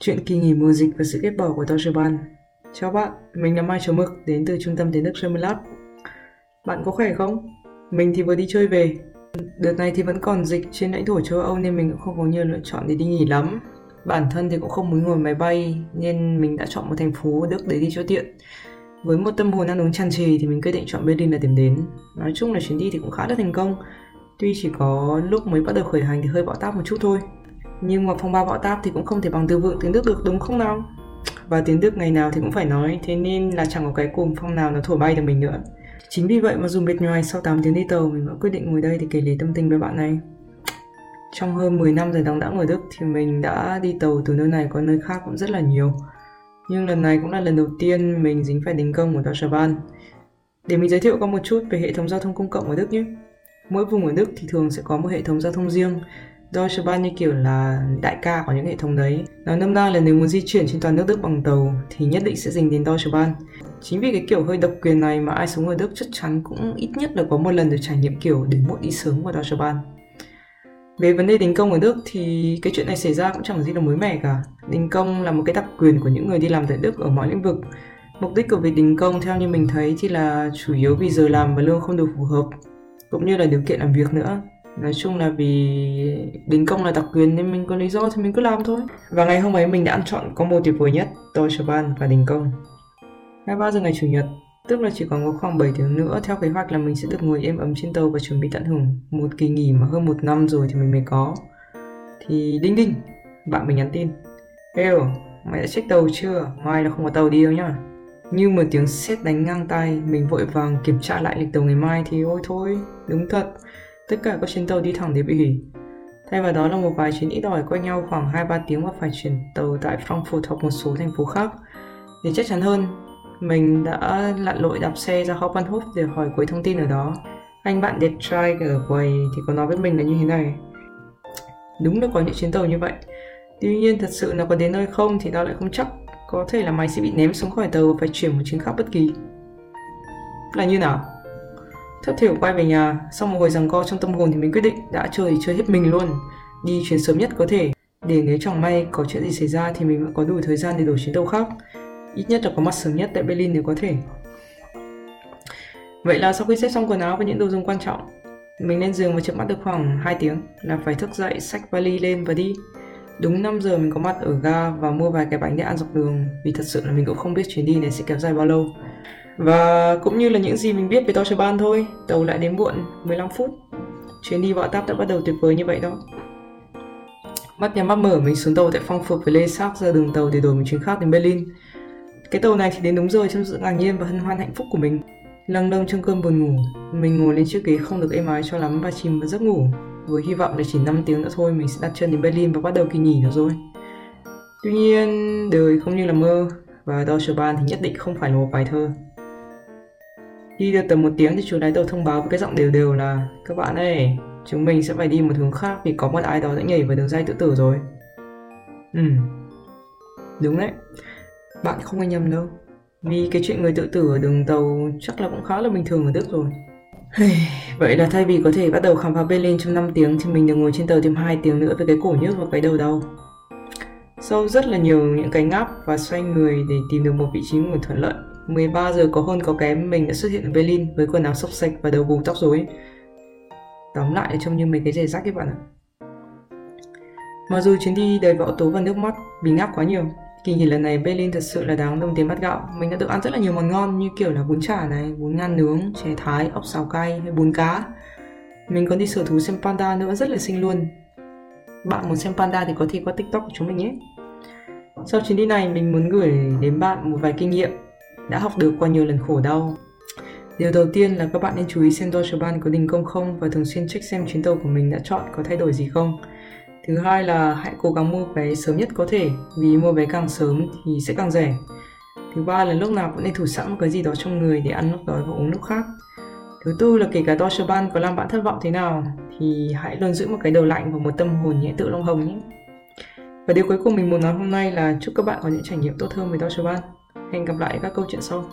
Chuyện kỳ nghỉ mùa dịch và sự ghét bỏ của Deutsche Bahn Chào bạn, mình là Mai Chấu Mực đến từ trung tâm tiếng Đức German Bạn có khỏe không? Mình thì vừa đi chơi về Đợt này thì vẫn còn dịch trên lãnh thổ châu Âu nên mình cũng không có nhiều lựa chọn để đi nghỉ lắm Bản thân thì cũng không muốn ngồi máy bay nên mình đã chọn một thành phố ở Đức để đi cho tiện với một tâm hồn ăn uống tràn trề thì mình quyết định chọn Berlin là điểm đến. Nói chung là chuyến đi thì cũng khá là thành công. Tuy chỉ có lúc mới bắt đầu khởi hành thì hơi bão táp một chút thôi. Nhưng mà phong ba võ táp thì cũng không thể bằng từ vựng tiếng Đức được đúng không nào? Và tiếng Đức ngày nào thì cũng phải nói, thế nên là chẳng có cái cùm phong nào nó thổi bay được mình nữa. Chính vì vậy mà dù mệt nhoài sau 8 tiếng đi tàu mình vẫn quyết định ngồi đây để kể lể tâm tình với bạn này. Trong hơn 10 năm dài đóng đẵng ở Đức thì mình đã đi tàu từ nơi này qua nơi khác cũng rất là nhiều. Nhưng lần này cũng là lần đầu tiên mình dính phải đình công của Deutsche Bahn. Để mình giới thiệu qua một chút về hệ thống giao thông công cộng ở Đức nhé. Mỗi vùng ở Đức thì thường sẽ có một hệ thống giao thông riêng. Deutsche Bahn như kiểu là đại ca của những hệ thống đấy. Nói nôm na là nếu muốn di chuyển trên toàn nước Đức bằng tàu thì nhất định sẽ dình đến Deutsche Bahn. Chính vì cái kiểu hơi độc quyền này mà ai sống ở Đức chắc chắn cũng ít nhất là có một lần được trải nghiệm kiểu đến muộn đi sớm của Deutsche Bahn. Về vấn đề đình công ở Đức thì cái chuyện này xảy ra cũng chẳng gì là mới mẻ cả. Đình công là một cái đặc quyền của những người đi làm tại Đức ở mọi lĩnh vực. Mục đích của việc đình công theo như mình thấy thì là chủ yếu vì giờ làm và lương không được phù hợp, cũng như là điều kiện làm việc nữa. Nói chung là vì đến công là đặc quyền nên mình có lý do thì mình cứ làm thôi. Và ngày hôm ấy mình đã ăn chọn combo tuyệt vời nhất, Deutsche Bahn và đình công. 23 giờ ngày Chủ nhật, Tức là chỉ còn có khoảng 7 tiếng nữa theo kế hoạch là mình sẽ được ngồi êm ấm trên tàu và chuẩn bị tận hưởng một kỳ nghỉ mà hơn một năm rồi thì mình mới có. Thì đinh đinh, bạn mình nhắn tin. Êu, mày đã check tàu chưa? Mai là không có tàu đi đâu nhá. Như một tiếng sét đánh ngang tay, mình vội vàng kiểm tra lại lịch tàu ngày mai thì ôi thôi, đúng thật. Tất cả các chuyến tàu đi thẳng đều bị hủy. Thay vào đó là một vài chuyến ít ỏi quanh nhau khoảng 2-3 tiếng và phải chuyển tàu tại Frankfurt hoặc một số thành phố khác. Để chắc chắn hơn, mình đã lặn lội đạp xe ra Hauptbahnhof để hỏi cuối thông tin ở đó. Anh bạn đẹp trai ở quầy thì có nói với mình là như thế này. Đúng là có những chuyến tàu như vậy. Tuy nhiên thật sự nó có đến nơi không thì tao lại không chắc. Có thể là mày sẽ bị ném xuống khỏi tàu và phải chuyển một chuyến khác bất kỳ. Là như nào? Thất thiểu quay về nhà, sau một hồi rằng co trong tâm hồn thì mình quyết định đã chơi chơi hết mình luôn. Đi chuyến sớm nhất có thể, để nếu chẳng may có chuyện gì xảy ra thì mình vẫn có đủ thời gian để đổi chuyến tàu khác ít nhất là có mặt sớm nhất tại Berlin nếu có thể. Vậy là sau khi xếp xong quần áo và những đồ dùng quan trọng, mình lên giường và chợp mắt được khoảng 2 tiếng là phải thức dậy, xách vali lên và đi. Đúng 5 giờ mình có mặt ở ga và mua vài cái bánh để ăn dọc đường vì thật sự là mình cũng không biết chuyến đi này sẽ kéo dài bao lâu. Và cũng như là những gì mình biết về Deutsche Bahn thôi, tàu lại đến muộn 15 phút. Chuyến đi bão táp đã bắt đầu tuyệt vời như vậy đó. Mắt nhắm mắt mở mình xuống tàu tại Frankfurt với Lê Sắc ra đường tàu để đổi một chuyến khác đến Berlin. Cái tàu này thì đến đúng rồi trong sự ngạc nhiên và hân hoan hạnh phúc của mình. Lăng đông trong cơn buồn ngủ, mình ngồi lên chiếc ghế không được êm ái cho lắm và chìm vào giấc ngủ. Với hy vọng là chỉ 5 tiếng nữa thôi mình sẽ đặt chân đến Berlin và bắt đầu kỳ nghỉ được rồi. Tuy nhiên, đời không như là mơ và Deutsche Bahn thì nhất định không phải là một bài thơ. Đi được tầm một tiếng thì chú lái tàu thông báo với cái giọng đều đều là Các bạn ơi, chúng mình sẽ phải đi một hướng khác vì có một ai đó đã nhảy vào đường dây tự tử rồi. Ừ, đúng đấy bạn không nghe nhầm đâu vì cái chuyện người tự tử ở đường tàu chắc là cũng khá là bình thường ở Đức rồi Vậy là thay vì có thể bắt đầu khám phá Berlin trong 5 tiếng thì mình được ngồi trên tàu thêm 2 tiếng nữa với cái cổ nhức và cái đầu đau. Sau rất là nhiều những cái ngáp và xoay người để tìm được một vị trí ngồi thuận lợi. 13 giờ có hơn có kém mình đã xuất hiện ở Berlin với quần áo xốc sạch và đầu bù tóc rối. Tóm lại trông như mấy cái giày rách các bạn ạ. Mặc dù chuyến đi đầy bão tố và nước mắt vì ngáp quá nhiều, Kỳ nghỉ lần này Berlin thật sự là đáng đồng tiền bát gạo. Mình đã được ăn rất là nhiều món ngon như kiểu là bún chả này, bún ngan nướng, chè thái, ốc xào cay hay bún cá. Mình còn đi sở thú xem panda nữa rất là xinh luôn. Bạn muốn xem panda thì có thể qua tiktok của chúng mình nhé. Sau chuyến đi này mình muốn gửi đến bạn một vài kinh nghiệm đã học được qua nhiều lần khổ đau. Điều đầu tiên là các bạn nên chú ý xem Deutsche Bahn có đình công không và thường xuyên check xem chuyến tàu của mình đã chọn có thay đổi gì không. Thứ hai là hãy cố gắng mua vé sớm nhất có thể, vì mua vé càng sớm thì sẽ càng rẻ. Thứ ba là lúc nào cũng nên thủ sẵn một cái gì đó trong người để ăn lúc đói và uống lúc khác. Thứ tư là kể cả Deutsche Bahn có làm bạn thất vọng thế nào, thì hãy luôn giữ một cái đầu lạnh và một tâm hồn nhẹ tự lông hồng nhé. Và điều cuối cùng mình muốn nói hôm nay là chúc các bạn có những trải nghiệm tốt hơn với Deutsche Bahn hẹn gặp lại các câu chuyện sau.